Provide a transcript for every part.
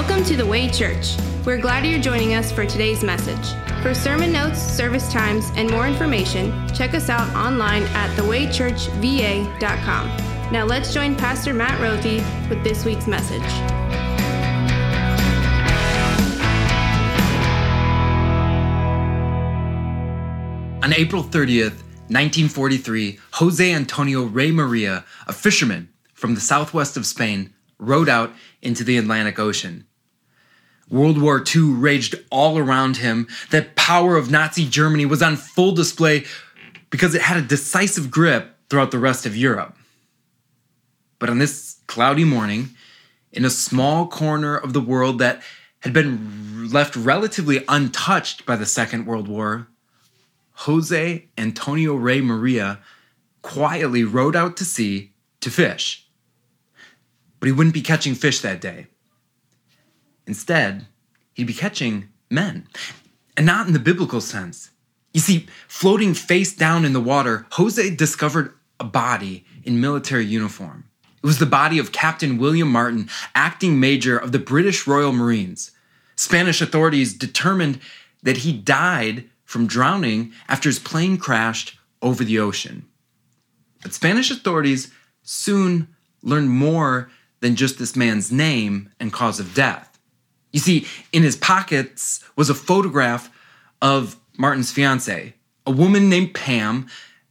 Welcome to the Way Church. We're glad you're joining us for today's message. For sermon notes, service times, and more information, check us out online at thewaychurchva.com. Now let's join Pastor Matt Rothy with this week's message. On April 30th, 1943, Jose Antonio Rey Maria, a fisherman from the southwest of Spain, rowed out into the Atlantic Ocean. World War II raged all around him. The power of Nazi Germany was on full display because it had a decisive grip throughout the rest of Europe. But on this cloudy morning, in a small corner of the world that had been left relatively untouched by the Second World War, Jose Antonio Rey Maria quietly rowed out to sea to fish. But he wouldn't be catching fish that day. Instead, he'd be catching men, and not in the biblical sense. You see, floating face down in the water, Jose discovered a body in military uniform. It was the body of Captain William Martin, acting major of the British Royal Marines. Spanish authorities determined that he died from drowning after his plane crashed over the ocean. But Spanish authorities soon learned more than just this man's name and cause of death. You see, in his pockets was a photograph of Martin's fiancee, a woman named Pam,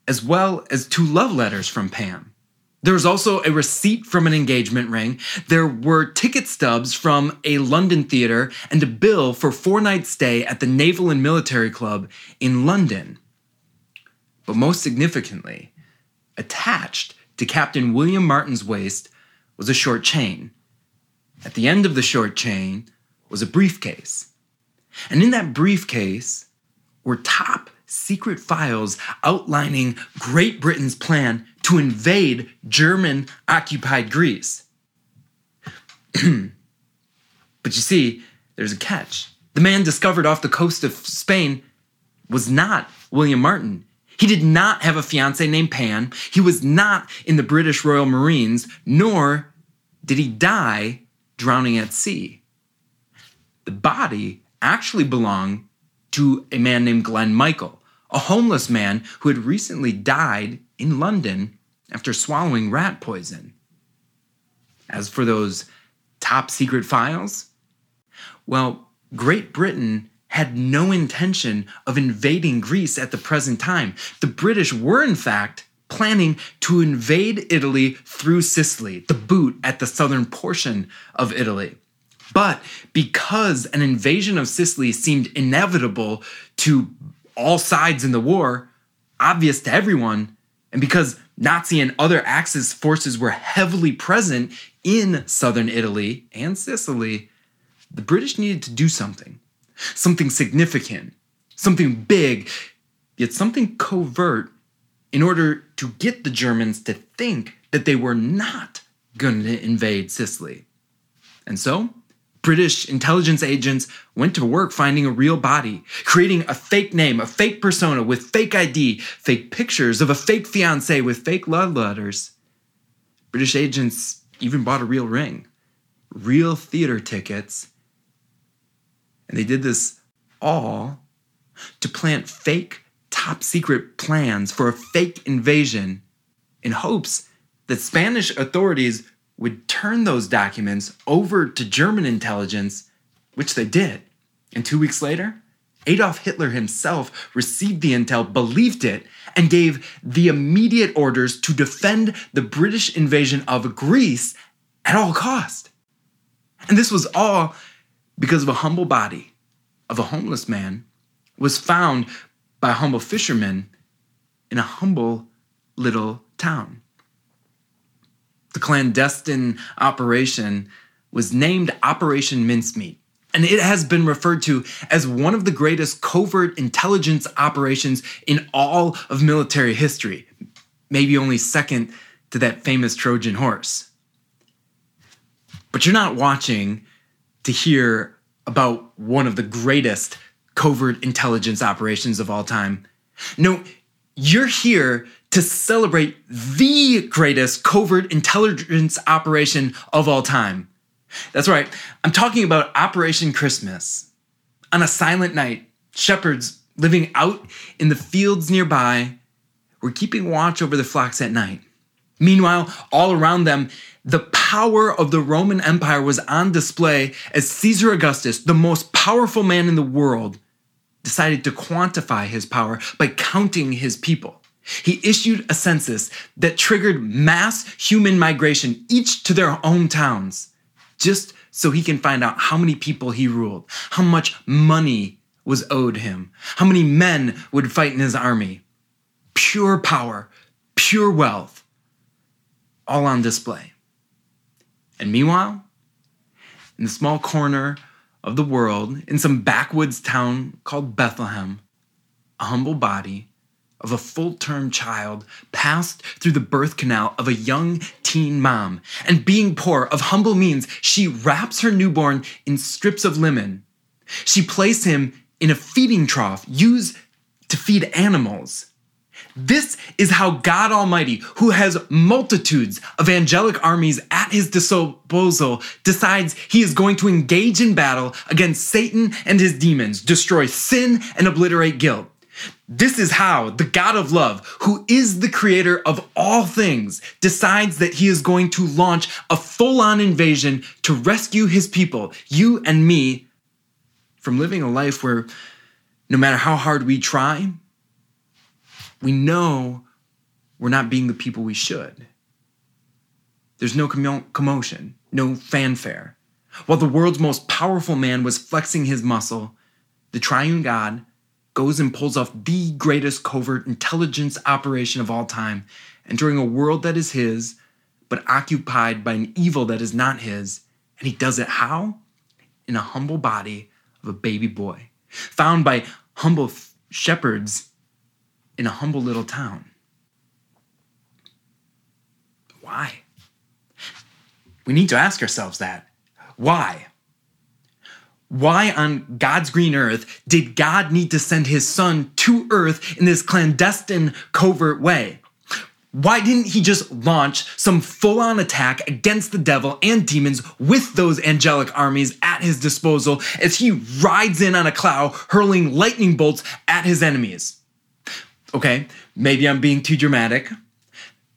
as well as two love letters from Pam. There was also a receipt from an engagement ring. There were ticket stubs from a London theater and a bill for four night stay at the Naval and Military Club in London. But most significantly, attached to Captain William Martin's waist was a short chain. At the end of the short chain was a briefcase. And in that briefcase were top secret files outlining Great Britain's plan to invade German occupied Greece. but you see, there's a catch. The man discovered off the coast of Spain was not William Martin. He did not have a fiance named Pam. He was not in the British Royal Marines, nor did he die drowning at sea. The body actually belonged to a man named Glenn Michael, a homeless man who had recently died in London after swallowing rat poison. As for those top secret files, well, Great Britain had no intention of invading Greece at the present time. The British were, in fact, planning to invade Italy through Sicily, the boot at the southern portion of Italy. But because an invasion of Sicily seemed inevitable to all sides in the war, obvious to everyone, and because Nazi and other Axis forces were heavily present in southern Italy and Sicily, the British needed to do something. Something significant, something big, yet something covert in order to get the Germans to think that they were not going to invade Sicily. And so, British intelligence agents went to work finding a real body, creating a fake name, a fake persona with fake ID, fake pictures of a fake fiance with fake love letters. British agents even bought a real ring, real theater tickets, and they did this all to plant fake top secret plans for a fake invasion in hopes that Spanish authorities would turn those documents over to German intelligence, which they did. And two weeks later, Adolf Hitler himself received the intel, believed it, and gave the immediate orders to defend the British invasion of Greece at all cost. And this was all because of a humble body of a homeless man was found by a humble fisherman in a humble little town. The clandestine operation was named Operation Mincemeat, and it has been referred to as one of the greatest covert intelligence operations in all of military history, maybe only second to that famous Trojan horse. But you're not watching to hear about one of the greatest covert intelligence operations of all time. No, you're here to celebrate the greatest covert intelligence operation of all time That's right, I'm talking about Operation Christmas. On a silent night, shepherds living out in the fields nearby were keeping watch over the flocks at night. Meanwhile, all around them, the power of the Roman Empire was on display as Caesar Augustus, the most powerful man in the world, decided to quantify his power by counting his people. He issued a census that triggered mass human migration, each to their hometowns, just so he can find out how many people he ruled, how much money was owed him, how many men would fight in his army. Pure power, pure wealth, all on display. And meanwhile, in the small corner of the world, in some backwoods town called Bethlehem, a humble body of a full term child passed through the birth canal of a young teen mom. And being poor, of humble means, she wraps her newborn in strips of linen. She placed him in a feeding trough used to feed animals. This is how God Almighty, who has multitudes of angelic armies at his disposal, decides he is going to engage in battle against Satan and his demons, destroy sin, and obliterate guilt. This is how the God of love, who is the creator of all things, decides that he is going to launch a full on invasion to rescue his people, you and me, from living a life where no matter how hard we try, we know we're not being the people we should. There's no commotion, no fanfare. While the world's most powerful man was flexing his muscle, the triune God goes and pulls off the greatest covert intelligence operation of all time, entering a world that is his, but occupied by an evil that is not his. And he does it how? In a humble body of a baby boy, found by humble shepherds in a humble little town. Why? We need to ask ourselves that. Why? Why on God's green earth did God need to send his son to earth in this clandestine, covert way? Why didn't he just launch some full on attack against the devil and demons with those angelic armies at his disposal as he rides in on a cloud, hurling lightning bolts at his enemies? Okay, maybe I'm being too dramatic.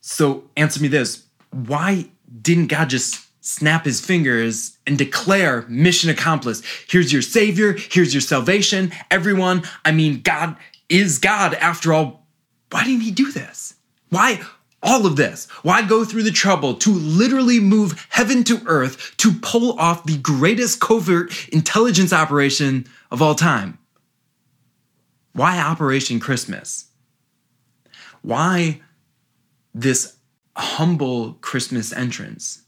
So answer me this why didn't God just snap his fingers and declare mission accomplished? Here's your Savior, here's your salvation. Everyone, I mean, God is God after all. Why didn't he do this? Why all of this? Why go through the trouble to literally move heaven to earth to pull off the greatest covert intelligence operation of all time? Why Operation Christmas? Why this humble Christmas entrance?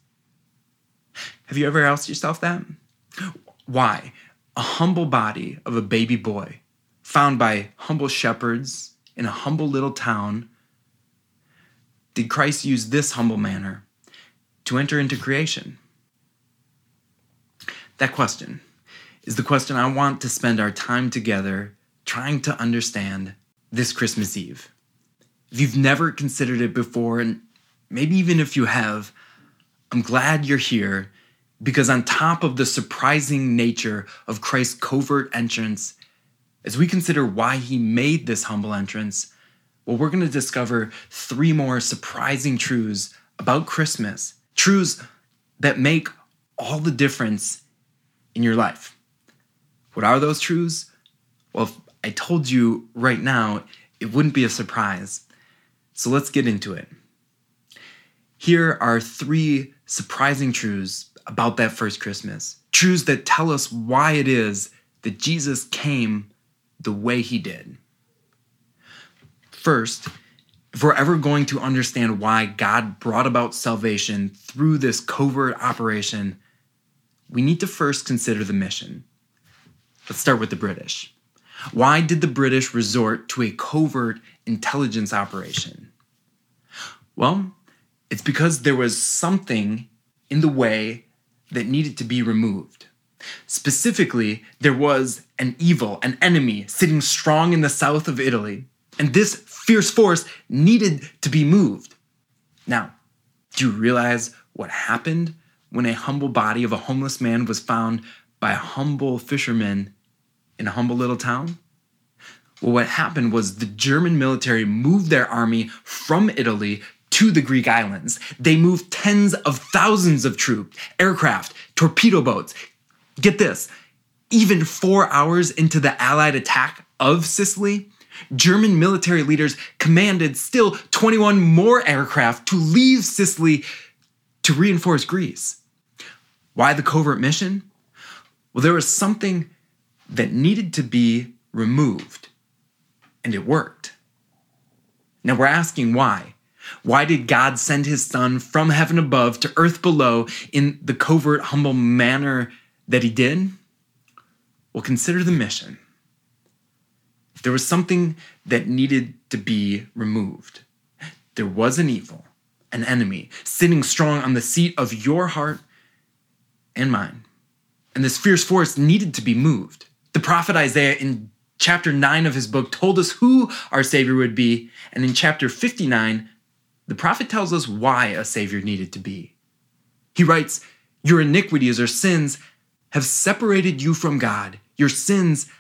Have you ever asked yourself that? Why? A humble body of a baby boy found by humble shepherds in a humble little town did Christ use this humble manner to enter into creation? That question is the question I want to spend our time together trying to understand this Christmas Eve. If you've never considered it before, and maybe even if you have, I'm glad you're here because, on top of the surprising nature of Christ's covert entrance, as we consider why he made this humble entrance, well, we're going to discover three more surprising truths about Christmas, truths that make all the difference in your life. What are those truths? Well, if I told you right now, it wouldn't be a surprise. So let's get into it. Here are three surprising truths about that first Christmas. Truths that tell us why it is that Jesus came the way he did. First, if we're ever going to understand why God brought about salvation through this covert operation, we need to first consider the mission. Let's start with the British. Why did the British resort to a covert intelligence operation? Well, it's because there was something in the way that needed to be removed. Specifically, there was an evil, an enemy sitting strong in the south of Italy and this fierce force needed to be moved. Now, do you realize what happened when a humble body of a homeless man was found by a humble fisherman in a humble little town? Well, what happened was the German military moved their army from Italy to the Greek islands. They moved tens of thousands of troops, aircraft, torpedo boats. Get this, even four hours into the Allied attack of Sicily, German military leaders commanded still 21 more aircraft to leave Sicily to reinforce Greece. Why the covert mission? Well, there was something that needed to be removed, and it worked. Now we're asking why. Why did God send his son from heaven above to earth below in the covert, humble manner that he did? Well, consider the mission. There was something that needed to be removed. There was an evil, an enemy, sitting strong on the seat of your heart and mine. And this fierce force needed to be moved. The prophet Isaiah in chapter 9 of his book told us who our Savior would be. And in chapter 59, the prophet tells us why a Savior needed to be. He writes, Your iniquities or sins have separated you from God. Your sins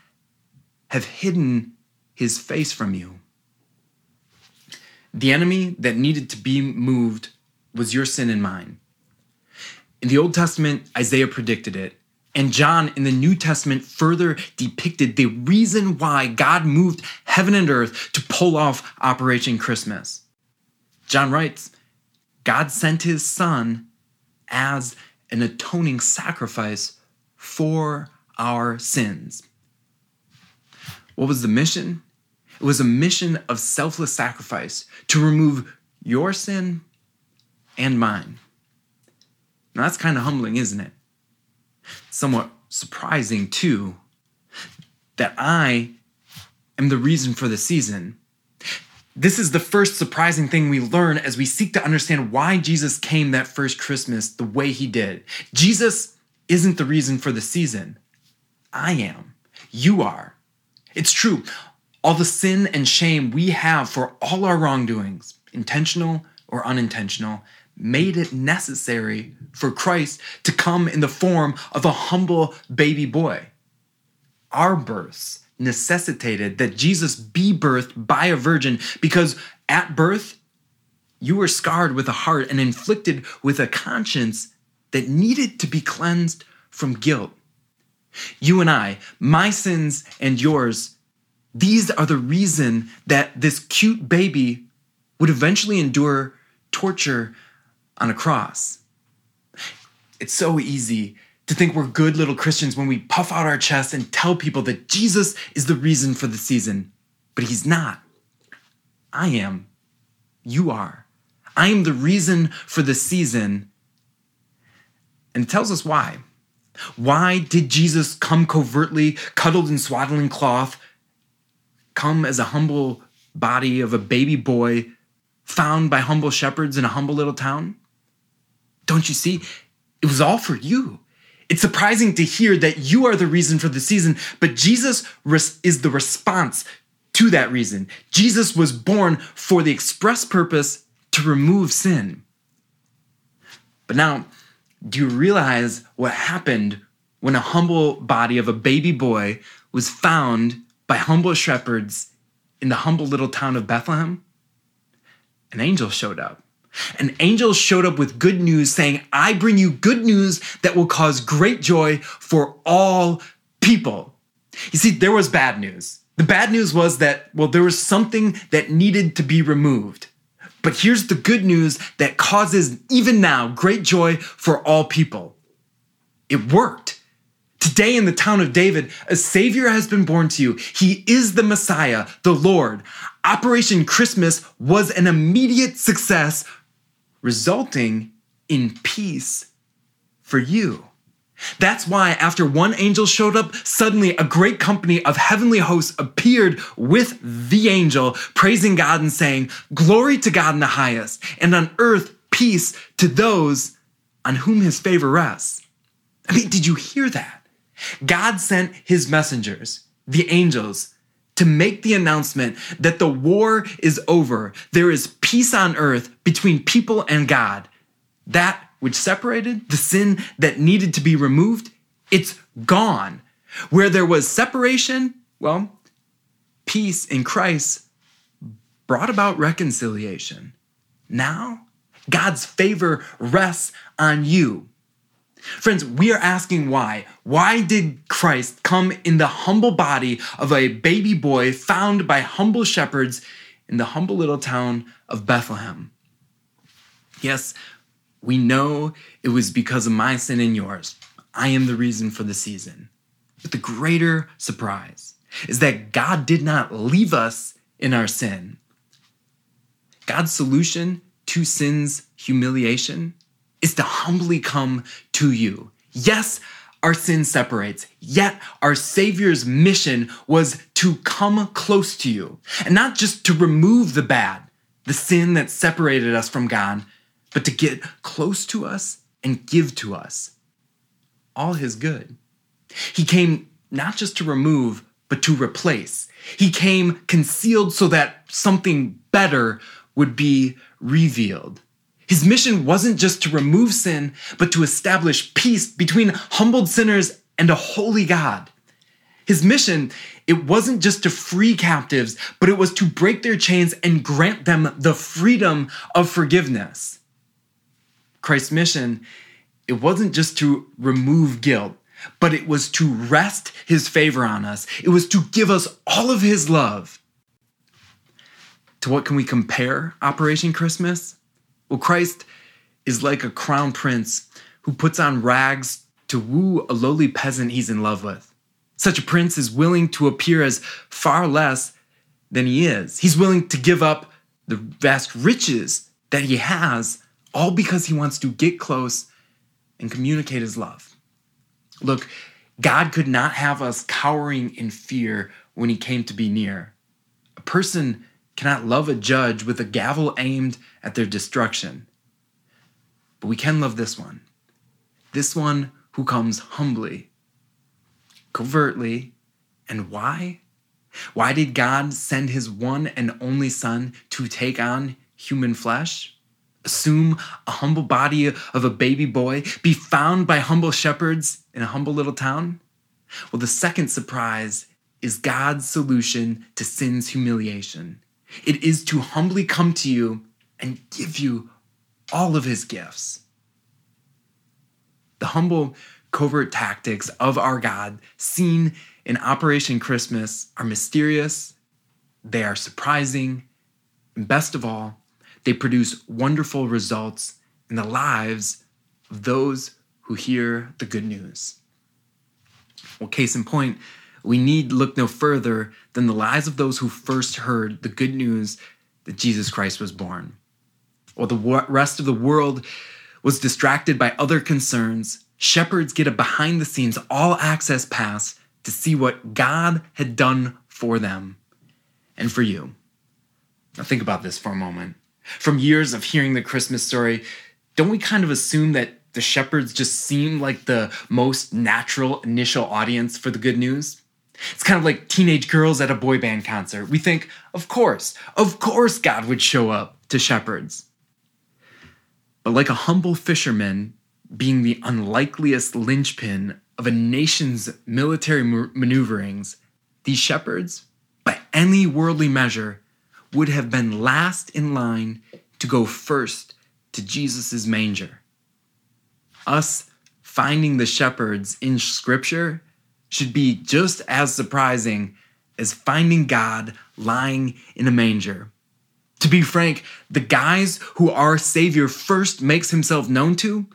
have hidden his face from you. The enemy that needed to be moved was your sin and mine. In the Old Testament, Isaiah predicted it. And John in the New Testament further depicted the reason why God moved heaven and earth to pull off Operation Christmas. John writes God sent his son as an atoning sacrifice for our sins. What was the mission? It was a mission of selfless sacrifice to remove your sin and mine. Now that's kind of humbling, isn't it? Somewhat surprising, too, that I am the reason for the season. This is the first surprising thing we learn as we seek to understand why Jesus came that first Christmas the way he did. Jesus isn't the reason for the season. I am. You are. It's true. All the sin and shame we have for all our wrongdoings, intentional or unintentional, made it necessary for Christ to come in the form of a humble baby boy. Our births necessitated that Jesus be birthed by a virgin because at birth, you were scarred with a heart and inflicted with a conscience that needed to be cleansed from guilt. You and I, my sins and yours, these are the reason that this cute baby would eventually endure torture on a cross. It's so easy to think we're good little Christians when we puff out our chests and tell people that Jesus is the reason for the season, but he's not. I am. You are. I am the reason for the season. And it tells us why. Why did Jesus come covertly, cuddled in swaddling cloth, come as a humble body of a baby boy found by humble shepherds in a humble little town? Don't you see? It was all for you. It's surprising to hear that you are the reason for the season, but Jesus is the response to that reason. Jesus was born for the express purpose to remove sin. But now, do you realize what happened when a humble body of a baby boy was found by humble shepherds in the humble little town of Bethlehem? An angel showed up. An angel showed up with good news saying, I bring you good news that will cause great joy for all people. You see, there was bad news. The bad news was that, well, there was something that needed to be removed. But here's the good news that causes, even now, great joy for all people. It worked. Today, in the town of David, a Savior has been born to you. He is the Messiah, the Lord. Operation Christmas was an immediate success resulting in peace for you. That's why, after one angel showed up, suddenly a great company of heavenly hosts appeared with the angel, praising God and saying, Glory to God in the highest, and on earth peace to those on whom his favor rests. I mean, did you hear that? God sent his messengers, the angels, to make the announcement that the war is over. There is peace on earth between people and God. That which separated, the sin that needed to be removed, it's gone. Where there was separation, well, peace in Christ brought about reconciliation. Now, God's favor rests on you. Friends, we are asking why. Why did Christ come in the humble body of a baby boy found by humble shepherds in the humble little town of Bethlehem? Yes, we know it was because of my sin and yours. I am the reason for the season. But the greater surprise is that God did not leave us in our sin. God's solution to sin's humiliation is to humbly come to you. Yes, our sin separates, yet our Savior's mission was to come close to you and not just to remove the bad, the sin that separated us from God, but to get close to us and give to us all his good. He came not just to remove, but to replace. He came concealed so that something better would be revealed. His mission wasn't just to remove sin, but to establish peace between humbled sinners and a holy God. His mission, it wasn't just to free captives, but it was to break their chains and grant them the freedom of forgiveness. Christ's mission, it wasn't just to remove guilt, but it was to rest his favor on us. It was to give us all of his love. To what can we compare Operation Christmas? Well, Christ is like a crown prince who puts on rags to woo a lowly peasant he's in love with. Such a prince is willing to appear as far less than he is. He's willing to give up the vast riches that he has, all because he wants to get close and communicate his love. Look, God could not have us cowering in fear when he came to be near. A person cannot love a judge with a gavel aimed at their destruction. But we can love this one. This one who comes humbly, covertly. And why? Why did God send his one and only Son to take on human flesh? Assume a humble body of a baby boy, be found by humble shepherds in a humble little town? Well, the second surprise is God's solution to sin's humiliation. It is to humbly come to you and give you all of his gifts. The humble, covert tactics of our God, seen in Operation Christmas, are mysterious, they are surprising, and best of all, they produce wonderful results in the lives of those who hear the good news. Well, case in point, we need look no further than the lives of those who first heard the good news that Jesus Christ was born. While the rest of the world was distracted by other concerns, shepherds get a behind the scenes, all access pass to see what God had done for them and for you. Now, think about this for a moment. From years of hearing the Christmas story, don't we kind of assume that the shepherds just seem like the most natural initial audience for the good news? It's kind of like teenage girls at a boy band concert. We think, of course, of course God would show up to shepherds. But like a humble fisherman being the unlikeliest linchpin of a nation's military maneuverings, these shepherds, by any worldly measure, would have been last in line to go first to Jesus' manger. Us finding the shepherds in Scripture should be just as surprising as finding God lying in a manger. To be frank, the guys who our Savior first makes himself known to,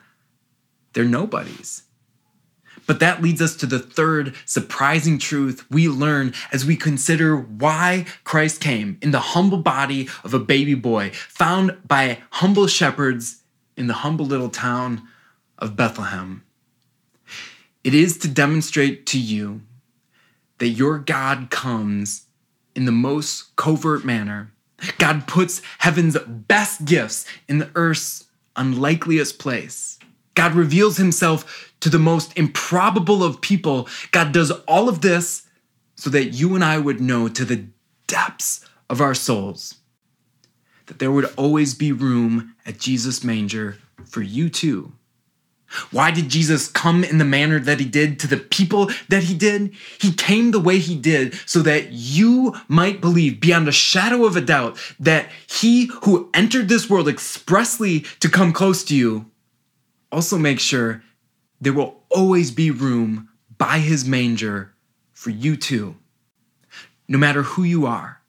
they're nobodies. But that leads us to the third surprising truth we learn as we consider why Christ came in the humble body of a baby boy, found by humble shepherds in the humble little town of Bethlehem. It is to demonstrate to you that your God comes in the most covert manner. God puts heaven's best gifts in the earth's unlikeliest place. God reveals himself to the most improbable of people. God does all of this so that you and I would know to the depths of our souls that there would always be room at Jesus' manger for you too Why did Jesus come in the manner that he did to the people that he did? He came the way he did so that you might believe beyond a shadow of a doubt that he who entered this world expressly to come close to you also makes sure there will always be room by his manger for you too. No matter who you are,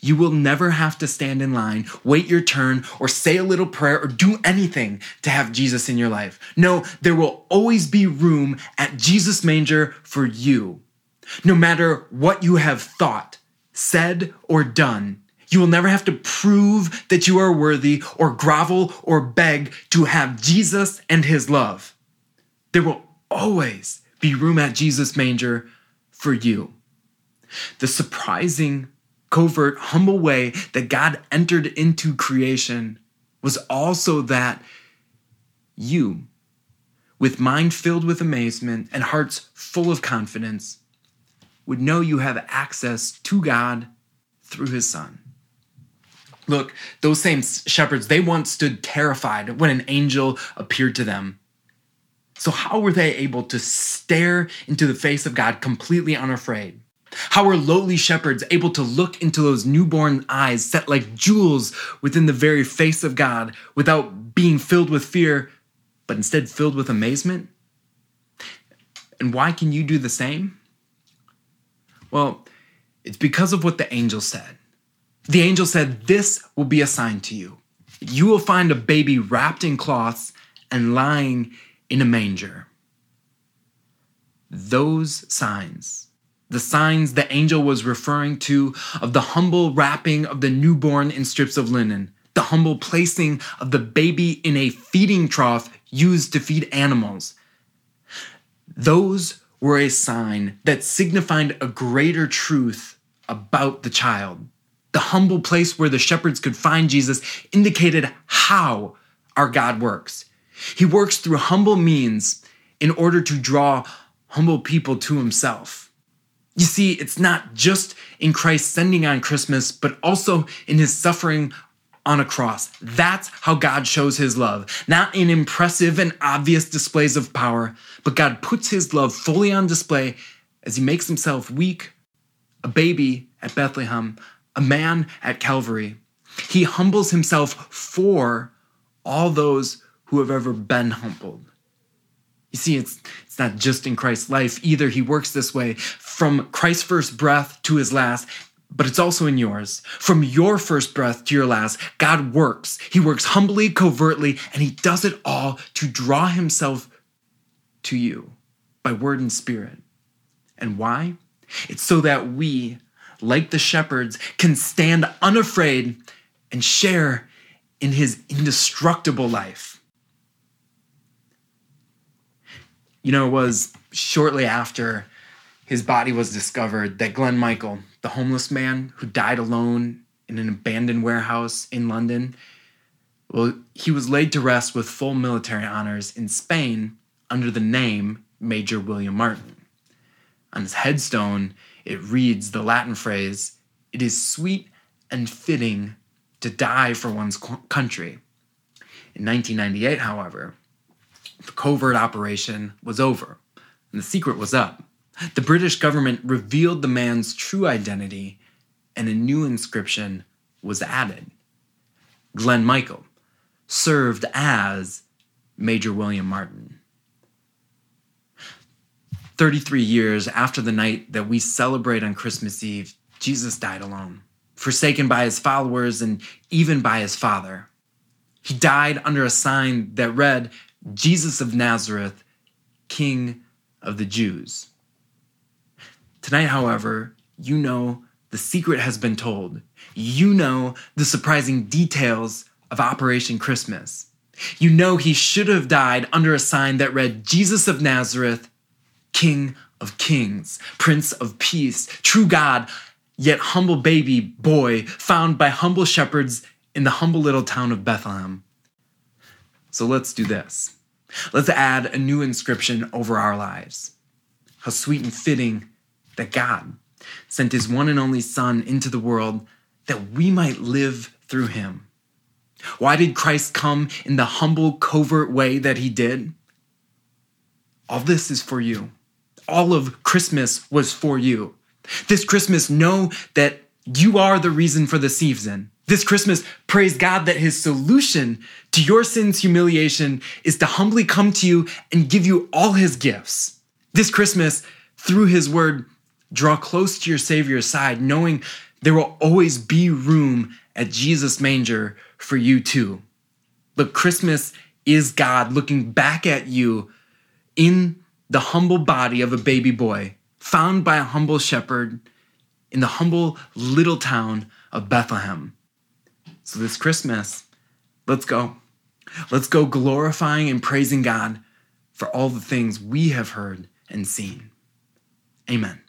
you will never have to stand in line, wait your turn, or say a little prayer or do anything to have Jesus in your life. No, there will always be room at Jesus' manger for you. No matter what you have thought, said, or done, you will never have to prove that you are worthy or grovel or beg to have Jesus and his love. There will always be room at Jesus' manger for you. The surprising covert, humble way that God entered into creation was also that you, with mind filled with amazement and hearts full of confidence, would know you have access to God through his Son. Look, those same shepherds, they once stood terrified when an angel appeared to them. So, how were they able to stare into the face of God completely unafraid? How are lowly shepherds able to look into those newborn eyes set like jewels within the very face of God without being filled with fear, but instead filled with amazement? And why can you do the same? Well, it's because of what the angel said. The angel said, This will be a sign to you. You will find a baby wrapped in cloths and lying in a manger. Those signs the signs the angel was referring to of the humble wrapping of the newborn in strips of linen, the humble placing of the baby in a feeding trough used to feed animals. Those were a sign that signified a greater truth about the child. The humble place where the shepherds could find Jesus indicated how our God works. He works through humble means in order to draw humble people to himself. You see, it's not just in Christ sending on Christmas, but also in his suffering on a cross. That's how God shows his love, not in impressive and obvious displays of power, but God puts his love fully on display as he makes himself weak, a baby at Bethlehem, a man at Calvary. He humbles himself for all those who have ever been humbled. You see, it's, it's not just in Christ's life either. He works this way from Christ's first breath to his last, but it's also in yours. From your first breath to your last, God works. He works humbly, covertly, and he does it all to draw himself to you by word and spirit. And why? It's so that we, like the shepherds, can stand unafraid and share in his indestructible life. You know, it was shortly after his body was discovered that Glenn Michael, the homeless man who died alone in an abandoned warehouse in London, well, he was laid to rest with full military honors in Spain under the name Major William Martin. On his headstone, it reads the Latin phrase, It is sweet and fitting to die for one's country. In 1998, however, the covert operation was over, and the secret was up. The British government revealed the man's true identity, and a new inscription was added. Glenn Michael served as Major William Martin. 33 years after the night that we celebrate on Christmas Eve, Jesus died alone, forsaken by his followers and even by his father. He died under a sign that read, Jesus of Nazareth, King of the Jews. Tonight, however, you know the secret has been told. You know the surprising details of Operation Christmas. You know he should have died under a sign that read Jesus of Nazareth, King of Kings, Prince of Peace, true God, yet humble baby boy found by humble shepherds in the humble little town of Bethlehem. So let's do this. Let's add a new inscription over our lives. How sweet and fitting that God sent his one and only Son into the world that we might live through him. Why did Christ come in the humble, covert way that he did? all this is for you. All of Christmas was for you. This Christmas, know that you are the reason for the season. This Christmas, praise God that His solution to your sin's humiliation is to humbly come to you and give you all His gifts. This Christmas, through His word, draw close to your Savior's side, knowing there will always be room at Jesus' manger for you too. But Christmas is God looking back at you in the humble body of a baby boy, found by a humble shepherd in the humble little town of Bethlehem. So this Christmas, let's go. Let's go glorifying and praising God for all the things we have heard and seen. Amen.